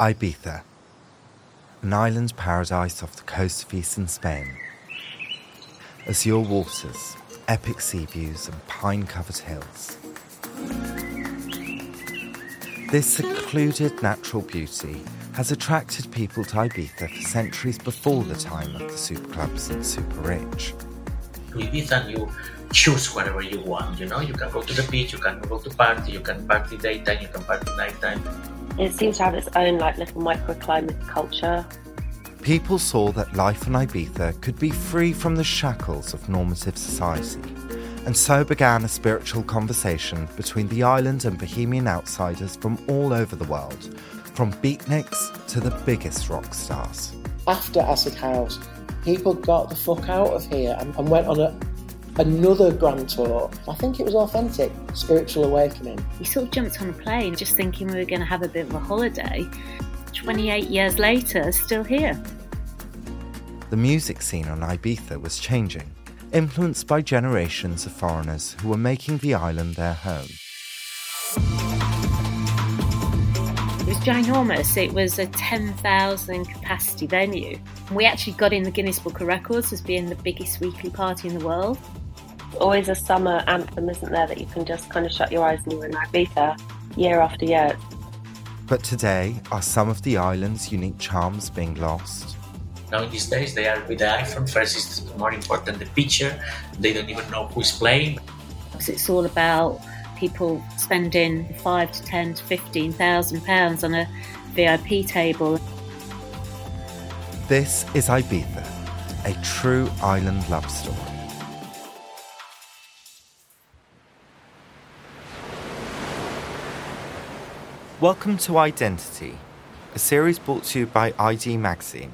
Ibiza, an island paradise off the coast of eastern Spain. Azure waters, epic sea views, and pine covered hills. This secluded natural beauty has attracted people to Ibiza for centuries before the time of the super clubs and super rich. Ibiza, you choose whatever you want. You know, you can go to the beach, you can go to party, you can party daytime, you can party nighttime. It seems to have its own like little microclimate culture. People saw that life on Ibiza could be free from the shackles of normative society. And so began a spiritual conversation between the island and bohemian outsiders from all over the world, from beatniks to the biggest rock stars. After Acid House, people got the fuck out of here and, and went on a, another grand tour. I think it was authentic, spiritual awakening. We sort of jumped on a plane just thinking we were going to have a bit of a holiday. 28 years later, still here. The music scene on Ibiza was changing, influenced by generations of foreigners who were making the island their home. It was ginormous. It was a 10,000 capacity venue. We actually got in the Guinness Book of Records as being the biggest weekly party in the world. Always a summer anthem, isn't there, that you can just kind of shut your eyes and you're in Ibiza year after year. But today, are some of the island's unique charms being lost? Now in these days, they are with the iPhone. First, it's more important the picture. They don't even know who's playing. Because It's all about people spending five to ten to fifteen thousand pounds on a VIP table. This is Ibiza, a true island love story. Welcome to Identity, a series brought to you by ID Magazine.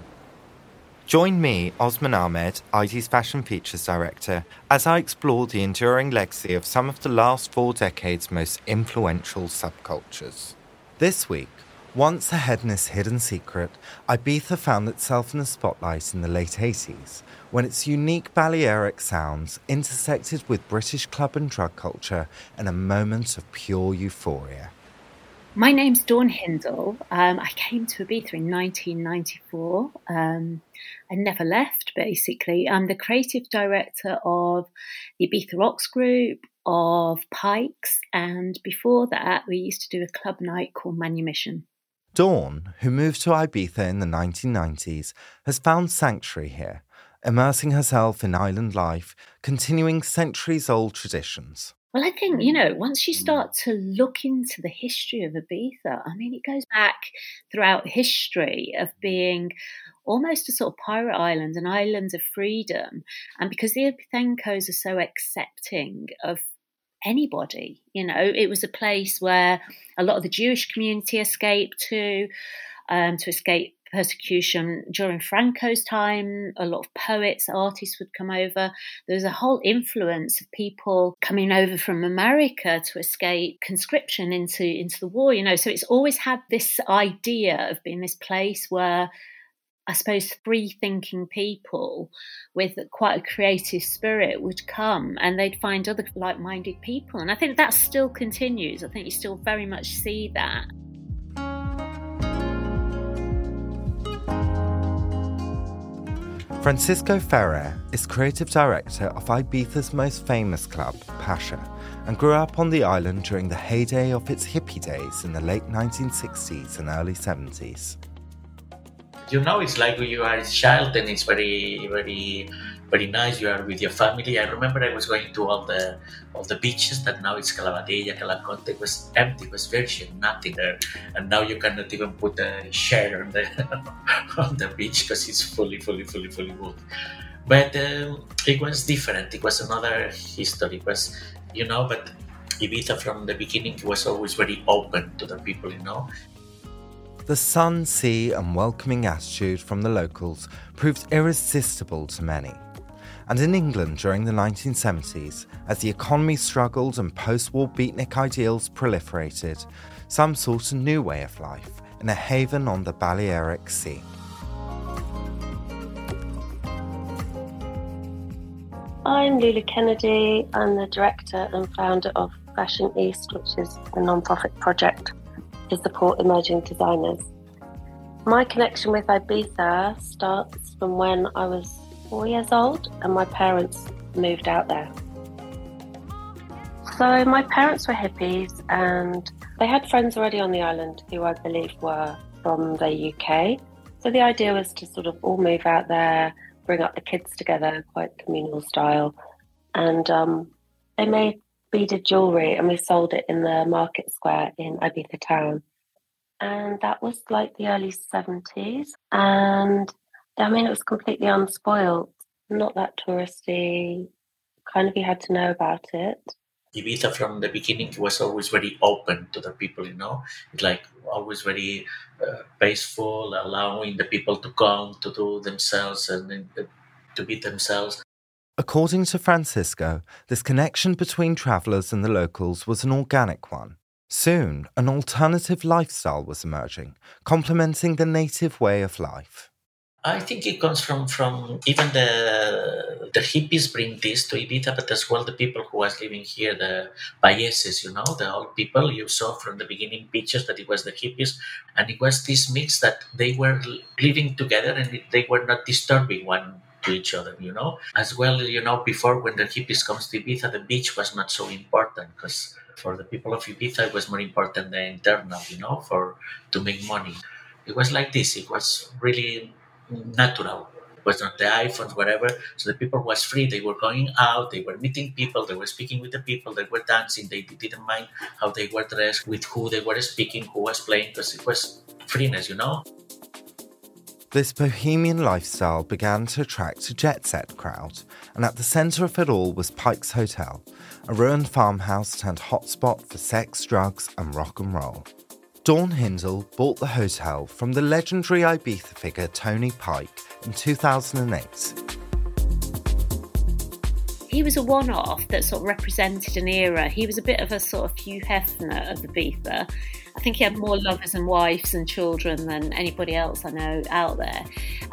Join me, Osman Ahmed, ID's Fashion Features Director, as I explore the enduring legacy of some of the last four decades' most influential subcultures. This week, once a hedonist hidden secret, Ibiza found itself in the spotlight in the late 80s when its unique Balearic sounds intersected with British club and drug culture in a moment of pure euphoria. My name's Dawn Hindle. Um, I came to Ibiza in 1994. Um, I never left, basically. I'm the creative director of the Ibiza Rocks Group, of Pikes, and before that, we used to do a club night called Manumission. Dawn, who moved to Ibiza in the 1990s, has found sanctuary here, immersing herself in island life, continuing centuries old traditions. Well, I think, you mm. know, once you mm. start to look into the history of Ibiza, I mean, it goes back throughout history of mm. being almost a sort of pirate island, an island of freedom. And because the Ibizencos are so accepting of anybody, you know, it was a place where a lot of the Jewish community escaped to, um, to escape persecution during Franco's time. A lot of poets, artists would come over. There was a whole influence of people coming over from America to escape conscription into, into the war, you know. So it's always had this idea of being this place where I suppose free thinking people with quite a creative spirit would come and they'd find other like minded people. And I think that still continues. I think you still very much see that. Francisco Ferrer is creative director of Ibiza's most famous club, Pacha, and grew up on the island during the heyday of its hippie days in the late 1960s and early 70s. You know, it's like when you are a child and it's very, very very nice. You are with your family. I remember I was going to all the all the beaches that now it's Cala Matella, Cala Comte. It was empty. It was virgin, nothing there. And now you cannot even put a chair on the on the beach because it's fully, fully, fully, fully wood. But um, it was different. It was another history. It was, you know, but Ibiza from the beginning was always very open to the people, you know. The sun, sea, and welcoming attitude from the locals proved irresistible to many. And in England during the 1970s, as the economy struggled and post war beatnik ideals proliferated, some sought a new way of life in a haven on the Balearic Sea. I'm Lulu Kennedy. I'm the director and founder of Fashion East, which is a non profit project to support emerging designers. My connection with Ibiza starts from when I was four years old and my parents moved out there. So, my parents were hippies and they had friends already on the island who I believe were from the UK. So, the idea was to sort of all move out there, bring up the kids together, quite communal style. And um, they made beaded jewellery and we sold it in the market square in Ibiza town. And that was like the early 70s. And I mean, it was completely unspoiled, not that touristy. Kind of, you had to know about it. Ibiza from the beginning was always very open to the people, you know, it's like always very uh, peaceful, allowing the people to come to do themselves and uh, to be themselves. According to Francisco, this connection between travellers and the locals was an organic one. Soon, an alternative lifestyle was emerging, complementing the native way of life. I think it comes from, from even the the hippies bring this to Ibiza, but as well the people who was living here, the payeses, you know, the old people you saw from the beginning pictures that it was the hippies, and it was this mix that they were living together and they were not disturbing one to each other, you know. As well, you know, before when the hippies comes to Ibiza, the beach was not so important because for the people of Ibiza, it was more important than internal, you know, for to make money. It was like this. It was really natural. Was not the iPhones, whatever. So the people was free. They were going out. They were meeting people. They were speaking with the people. They were dancing. They didn't mind how they were dressed, with who they were speaking, who was playing, because it was freeness, you know. This bohemian lifestyle began to attract a jet set crowd, and at the centre of it all was Pike's Hotel, a ruined farmhouse turned hotspot for sex, drugs, and rock and roll. Dawn Hindle bought the hotel from the legendary Ibiza figure Tony Pike in 2008. He was a one off that sort of represented an era. He was a bit of a sort of Hugh Hefner of the Ibiza. I think he had more lovers and wives and children than anybody else I know out there.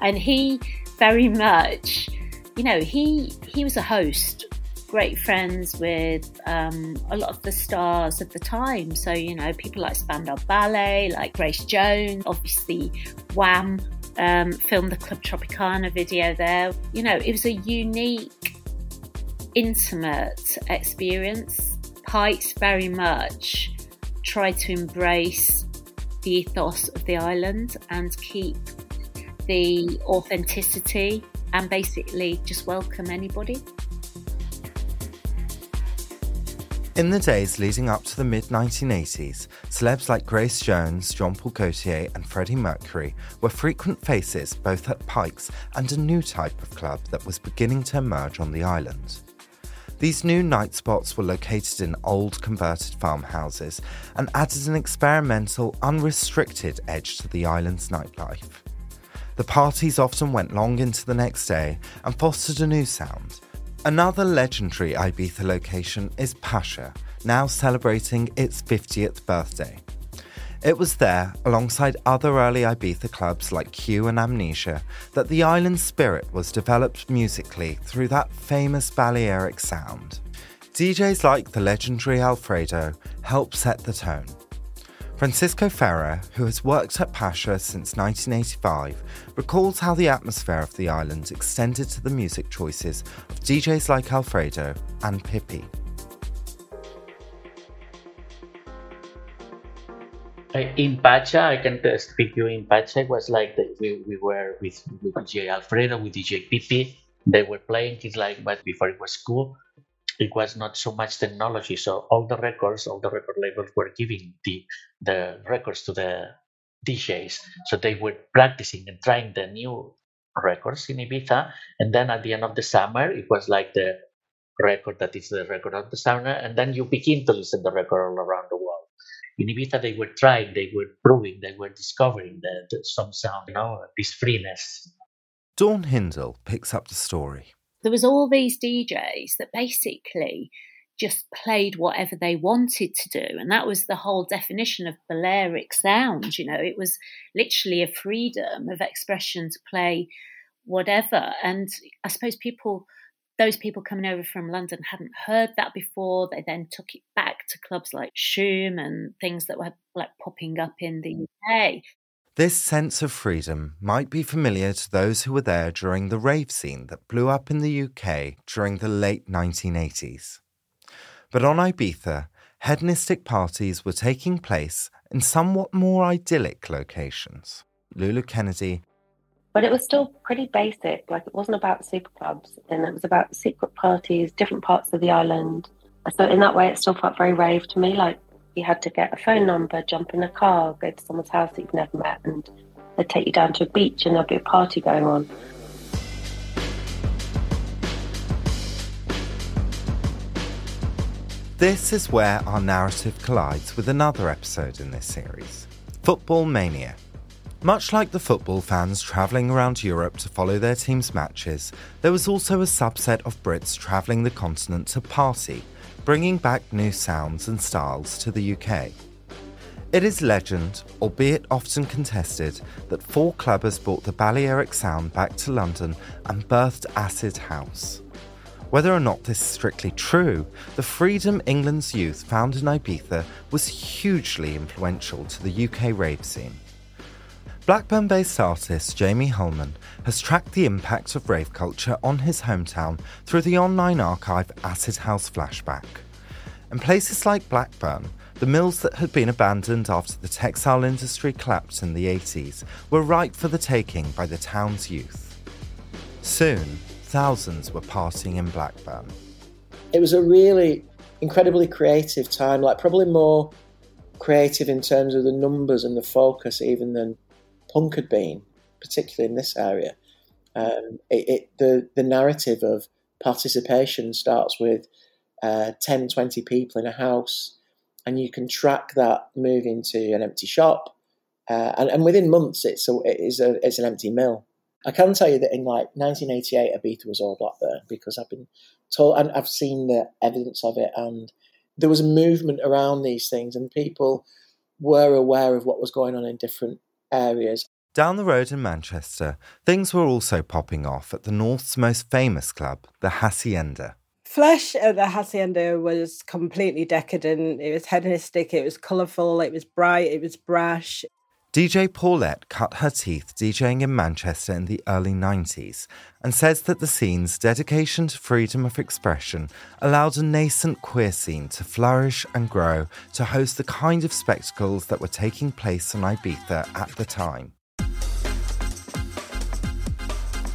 And he very much, you know, he he was a host great friends with um, a lot of the stars of the time. So, you know, people like Spandau Ballet, like Grace Jones, obviously Wham um, filmed the Club Tropicana video there. You know, it was a unique, intimate experience. Pikes very much tried to embrace the ethos of the island and keep the authenticity and basically just welcome anybody. In the days leading up to the mid 1980s, celebs like Grace Jones, Jean Paul Gaultier, and Freddie Mercury were frequent faces both at Pikes and a new type of club that was beginning to emerge on the island. These new night spots were located in old converted farmhouses and added an experimental, unrestricted edge to the island's nightlife. The parties often went long into the next day and fostered a new sound Another legendary Ibiza location is Pacha, now celebrating its 50th birthday. It was there, alongside other early Ibiza clubs like Ku and Amnesia, that the island's spirit was developed musically through that famous Balearic sound. DJs like the legendary Alfredo helped set the tone. Francisco Ferrer, who has worked at Pacha since 1985, recalls how the atmosphere of the island extended to the music choices of DJs like Alfredo and Pippi. In Pacha, I can speak you in Pacha. It was like the, we, we were with, with DJ Alfredo, with DJ Pippi. They were playing. It's like, but before it was cool, it was not so much technology. So all the records, all the record labels were giving the the records to the DJs. So they were practicing and trying the new records in Ibiza. And then at the end of the summer, it was like the record that is the record of the summer. And then you begin to listen the record all around the world. In Ibiza, they were trying, they were proving, they were discovering the, some sound, you know, this freeness. Dawn Hindle picks up the story there was all these DJs that basically just played whatever they wanted to do. And that was the whole definition of Balearic sound. You know, it was literally a freedom of expression to play whatever. And I suppose people, those people coming over from London hadn't heard that before. They then took it back to clubs like Shoom and things that were like popping up in the UK. This sense of freedom might be familiar to those who were there during the rave scene that blew up in the UK during the late 1980s. But on Ibiza, hedonistic parties were taking place in somewhat more idyllic locations. Lulu Kennedy. But it was still pretty basic. Like it wasn't about super clubs, and it was about secret parties, different parts of the island. So in that way, it still felt very rave to me. Like you had to get a phone number, jump in a car, go to someone's house that you've never met, and they'd take you down to a beach, and there'd be a party going on. This is where our narrative collides with another episode in this series Football Mania. Much like the football fans travelling around Europe to follow their team's matches, there was also a subset of Brits travelling the continent to party, bringing back new sounds and styles to the UK. It is legend, albeit often contested, that four clubbers brought the Balearic sound back to London and birthed acid house. Whether or not this is strictly true, the freedom England's youth found in Ibiza was hugely influential to the UK rave scene. Blackburn based artist Jamie Holman has tracked the impact of rave culture on his hometown through the online archive Acid House Flashback. In places like Blackburn, the mills that had been abandoned after the textile industry collapsed in the 80s were ripe for the taking by the town's youth. Soon, thousands were partying in Blackburn. It was a really incredibly creative time, like probably more creative in terms of the numbers and the focus even than punk had been, particularly in this area. Um, it, it, the, the narrative of participation starts with uh, 10, 20 people in a house, and you can track that moving to an empty shop. Uh, and, and, within months, it's a, it is a, it's an empty mill. I can tell you that in like 1988, Ibiza was all black there because I've been told and I've seen the evidence of it. And there was a movement around these things, and people were aware of what was going on in different areas. Down the road in Manchester, things were also popping off at the North's most famous club, the Hacienda. Flesh at the Hacienda was completely decadent. It was hedonistic, it was colourful, it was bright, it was brash. DJ Paulette cut her teeth DJing in Manchester in the early 90s and says that the scene's dedication to freedom of expression allowed a nascent queer scene to flourish and grow to host the kind of spectacles that were taking place on Ibiza at the time.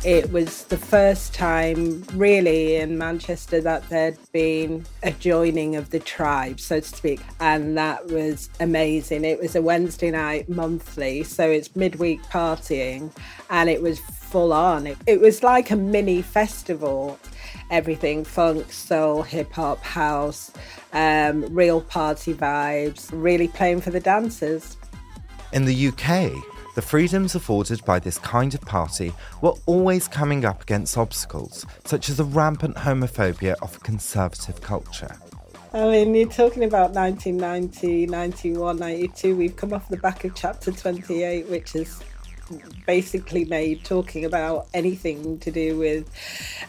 It was the first time, really, in Manchester that there'd been a joining of the tribe, so to speak. And that was amazing. It was a Wednesday night monthly, so it's midweek partying, and it was full on. It, it was like a mini festival everything funk, soul, hip hop, house, um, real party vibes, really playing for the dancers. In the UK, the freedoms afforded by this kind of party were always coming up against obstacles, such as the rampant homophobia of conservative culture. I mean, you're talking about 1990, 91, 92. We've come off the back of chapter 28, which is basically made talking about anything to do with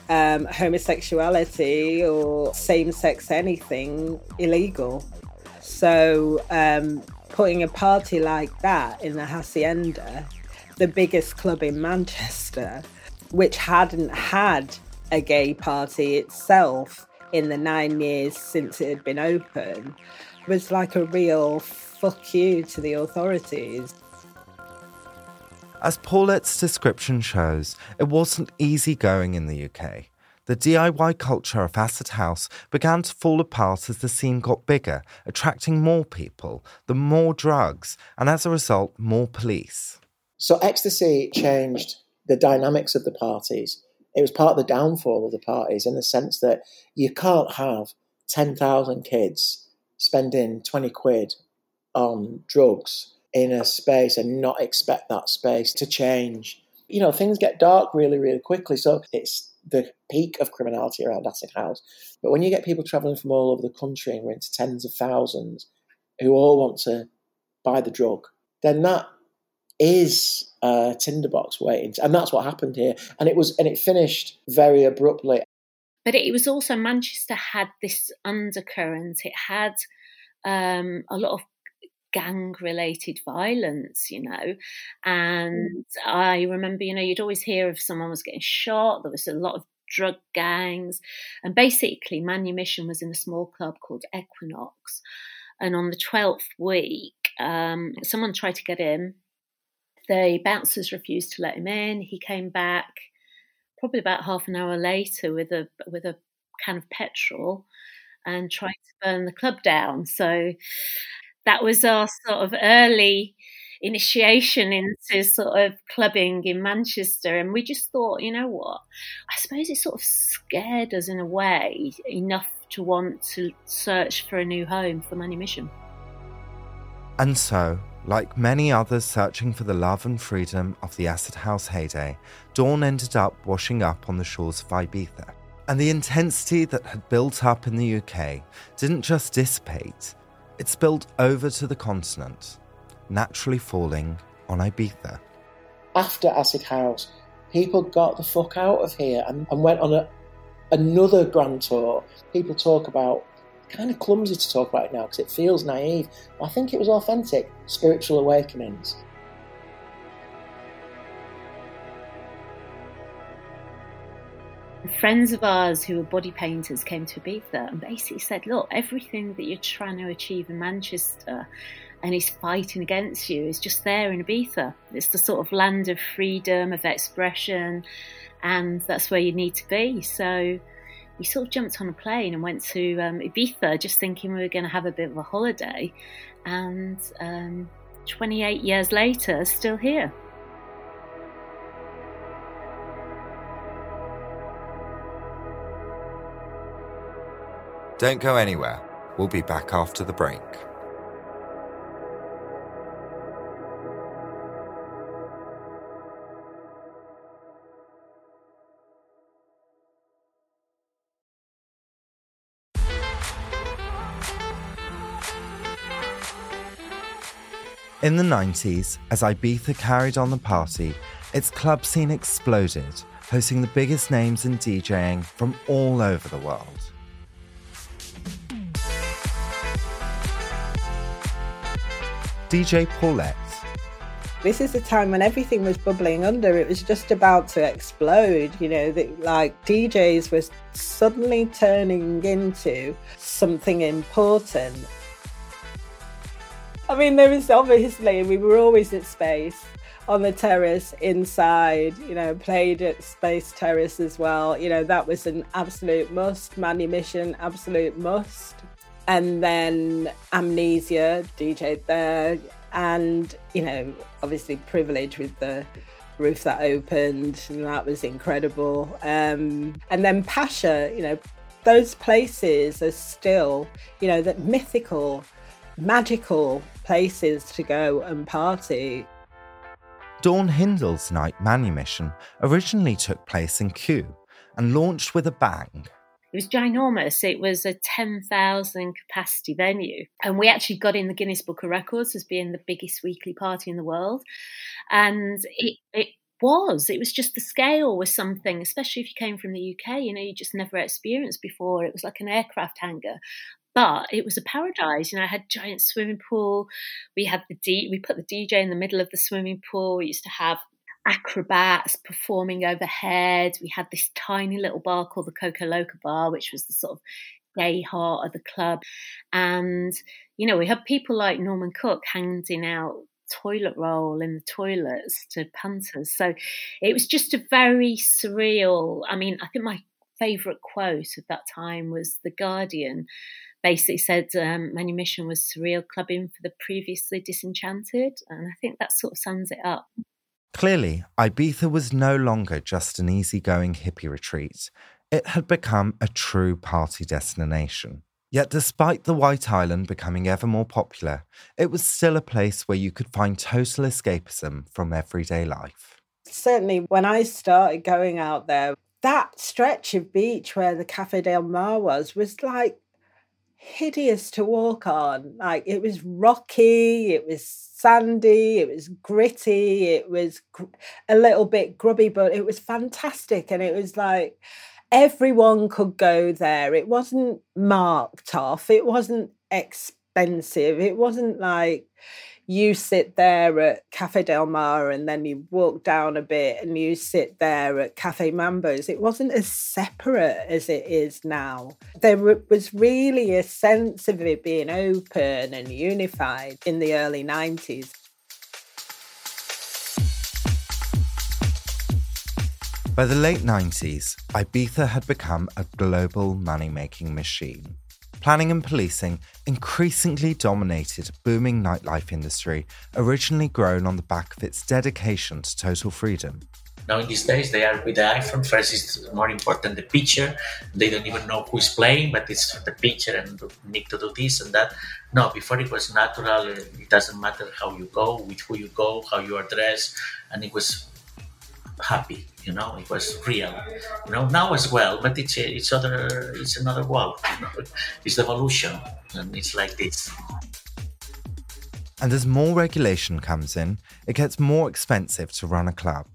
um, homosexuality or same sex anything illegal. So um, putting a party like that in the Hacienda, the biggest club in Manchester, which hadn't had a gay party itself in the nine years since it had been open, was like a real fuck you to the authorities. As Paulette's description shows, it wasn't easy going in the UK the DIY culture of Acid House began to fall apart as the scene got bigger, attracting more people, the more drugs, and as a result, more police. So ecstasy changed the dynamics of the parties. It was part of the downfall of the parties in the sense that you can't have 10,000 kids spending 20 quid on drugs in a space and not expect that space to change. You know, things get dark really, really quickly. So it's the peak of criminality around Acid House. But when you get people travelling from all over the country and we're into tens of thousands who all want to buy the drug, then that is a tinderbox waiting. And that's what happened here. And it was and it finished very abruptly. But it was also Manchester had this undercurrent. It had um, a lot of gang related violence, you know. And mm. I remember, you know, you'd always hear if someone was getting shot, there was a lot of drug gangs. And basically, Manumission was in a small club called Equinox. And on the 12th week, um, someone tried to get in. The bouncers refused to let him in. He came back probably about half an hour later with a with a can of petrol and tried to burn the club down. So that was our sort of early initiation into sort of clubbing in Manchester. And we just thought, you know what? I suppose it sort of scared us in a way enough to want to search for a new home for Manumission. And so, like many others searching for the love and freedom of the acid house heyday, Dawn ended up washing up on the shores of Ibiza. And the intensity that had built up in the UK didn't just dissipate, it spilled over to the continent, naturally falling on Ibiza. After Acid House, people got the fuck out of here and, and went on a, another grand tour. People talk about, kind of clumsy to talk about now because it feels naive. I think it was authentic, spiritual awakenings. Friends of ours who were body painters came to Ibiza and basically said, look, everything that you're trying to achieve in Manchester and is fighting against you is just there in Ibiza. It's the sort of land of freedom, of expression, and that's where you need to be. So we sort of jumped on a plane and went to um, Ibiza just thinking we were going to have a bit of a holiday. And um, 28 years later, still here. Don't go anywhere. We'll be back after the break. In the 90s, as Ibiza carried on the party, its club scene exploded, hosting the biggest names in DJing from all over the world. DJ Paulette. This is the time when everything was bubbling under. It was just about to explode. You know, like DJs was suddenly turning into something important. I mean, there was obviously, we were always at space on the terrace inside, you know, played at Space Terrace as well. You know, that was an absolute must. Manumission, absolute must and then Amnesia DJed there, and you know, obviously Privilege with the roof that opened, and that was incredible. Um, and then Pacha, you know, those places are still, you know, that mythical, magical places to go and party. Dawn Hindle's night manumission originally took place in Ku and launched with a bang it was ginormous. It was a 10,000 capacity venue. And we actually got in the Guinness Book of Records as being the biggest weekly party in the world. And it, it was. It was just the scale was something, especially if you came from the UK, you know, you just never experienced before. It was like an aircraft hangar. But it was a paradise, you know. I had giant swimming pool. We had the D, we put the DJ in the middle of the swimming pool. We used to have acrobats performing overhead. We had this tiny little bar called the Coco Loca Bar, which was the sort of gay heart of the club. And, you know, we had people like Norman Cook handing out toilet roll in the toilets to punters. So it was just a very surreal. I mean, I think my favourite quote of that time was The Guardian basically said um, Manumission was surreal clubbing for the previously disenchanted. And I think that sort of sums it up. Clearly, Ibiza was no longer just an easygoing hippie retreat. It had become a true party destination. Yet, despite the White Island becoming ever more popular, it was still a place where you could find total escapism from everyday life. Certainly, when I started going out there, that stretch of beach where the Cafe Del Mar was was like hideous to walk on. Like it was rocky, it was sandy, it was gritty, it was gr- a little bit grubby, but it was fantastic. And it was like everyone could go there. It wasn't marked off, it wasn't expensive expensive. It wasn't like you sit there at Cafe Del Mar and then you walk down a bit and you sit there at Cafe Mambo's. It wasn't as separate as it is now. There was really a sense of it being open and unified in the early 90s. By the late 90s, Ibiza had become a global money making machine. Planning and policing increasingly dominated booming nightlife industry, originally grown on the back of its dedication to total freedom. Now, in these days, they are with the iPhone. First, it's more important the picture. They don't even know who's playing, but it's the picture and need to do this and that. No, before it was natural. It doesn't matter how you go, with who you go, how you are dressed, and it was happy you know it was real. You know now as well but it's it's other it's another world you know. It's evolution and it's like this. And as more regulation comes in it gets more expensive to run a club.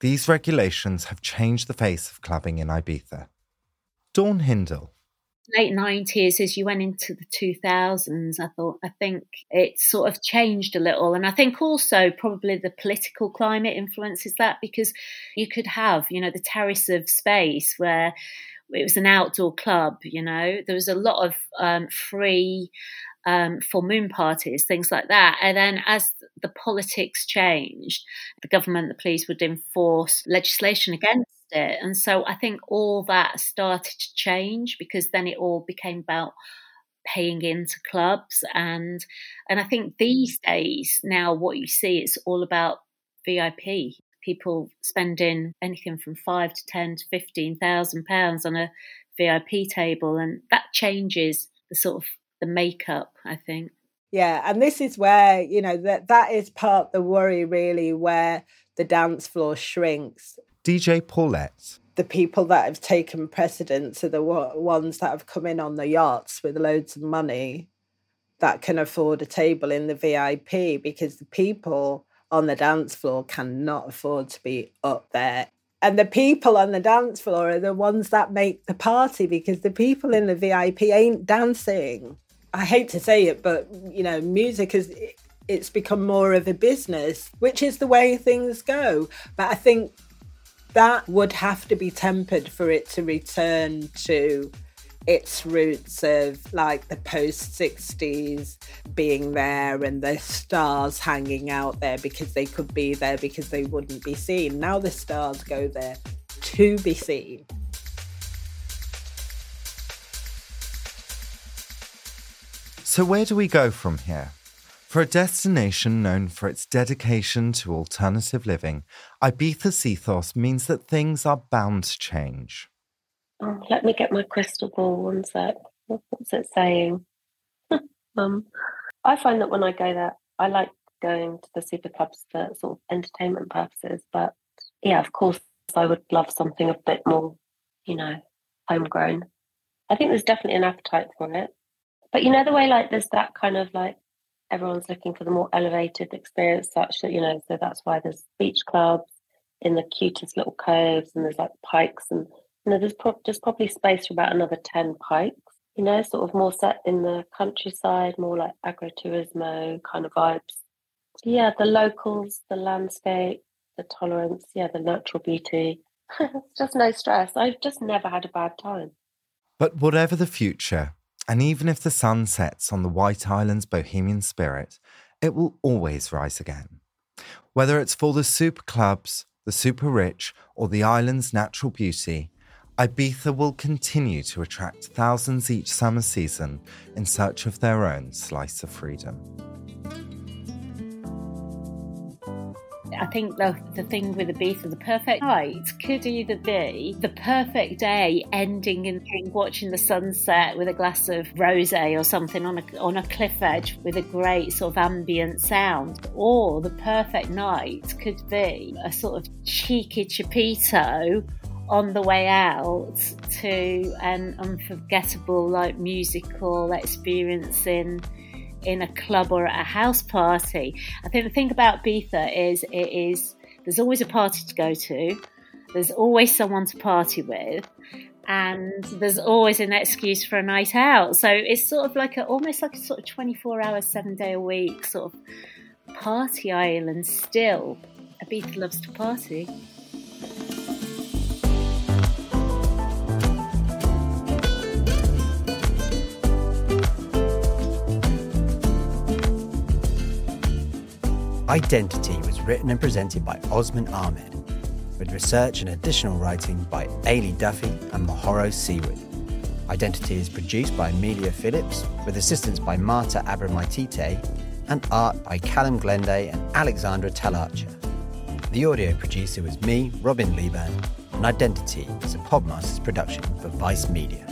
These regulations have changed the face of clubbing in ibiza. Dawn hindle late 90s as you went into the 2000s i thought i think it sort of changed a little and i think also probably the political climate influences that because you could have you know the terrace of space where it was an outdoor club you know there was a lot of um, free um, full moon parties, things like that. And then as the politics changed, the government, the police would enforce legislation against it. And so I think all that started to change because then it all became about paying into clubs. And and I think these days now what you see it's all about VIP people spending anything from 5 to 10 to 15,000 pounds on a VIP table. And that changes the sort of the makeup I think. Yeah and this is where you know that that is part the worry really where the dance floor shrinks DJ Paulette. The people that have taken precedence are the ones that have come in on the yachts with loads of money that can afford a table in the VIP because the people on the dance floor cannot afford to be up there. And the people on the dance floor are the ones that make the party because the people in the VIP ain't dancing. I hate to say it, but you know, music is it's become more of a business, which is the way things go. But I think that would have to be tempered for it to return to its roots of like the post 60s being there and the stars hanging out there because they could be there because they wouldn't be seen. Now the stars go there to be seen. So, where do we go from here? For a destination known for its dedication to alternative living, Ibiza's ethos means that things are bound to change. Oh, let me get my crystal ball one sec. What's it saying? um, I find that when I go there, I like going to the super clubs for sort of entertainment purposes. But yeah, of course, I would love something a bit more, you know, homegrown. I think there's definitely an appetite for it. But you know, the way like there's that kind of like everyone's looking for the more elevated experience, such that, you know, so that's why there's beach clubs in the cutest little coves and there's like pikes and, you know, there's, pro- there's probably space for about another 10 pikes, you know, sort of more set in the countryside, more like agroturismo kind of vibes. So yeah, the locals, the landscape, the tolerance, yeah, the natural beauty. just no stress. I've just never had a bad time. But whatever the future, and even if the sun sets on the White Island's bohemian spirit, it will always rise again. Whether it's for the super clubs, the super rich, or the island's natural beauty, Ibiza will continue to attract thousands each summer season in search of their own slice of freedom. I think the, the thing with Ibiza, the perfect night could either be the perfect day ending in watching the sunset with a glass of rosé or something on a, on a cliff edge with a great sort of ambient sound, or the perfect night could be a sort of cheeky chupito on the way out to an unforgettable like musical experience in in a club or at a house party. I think the thing about Ibiza is it is there's always a party to go to. There's always someone to party with, and there's always an excuse for a night out. So it's sort of like a almost like a sort of 24 hours, seven day a week sort of party island still. Ibiza loves to party. Identity was written and presented by Osman Ahmed, with research and additional writing by Ailey Duffy and Mahoro Seawood. Identity is produced by Amelia Phillips, with assistance by Marta Abramaitite and art by Callum Glenday and Alexandra Talarcher. The audio producer was me, Robin Leeburn, and Identity is a Podmasters production for Vice Media.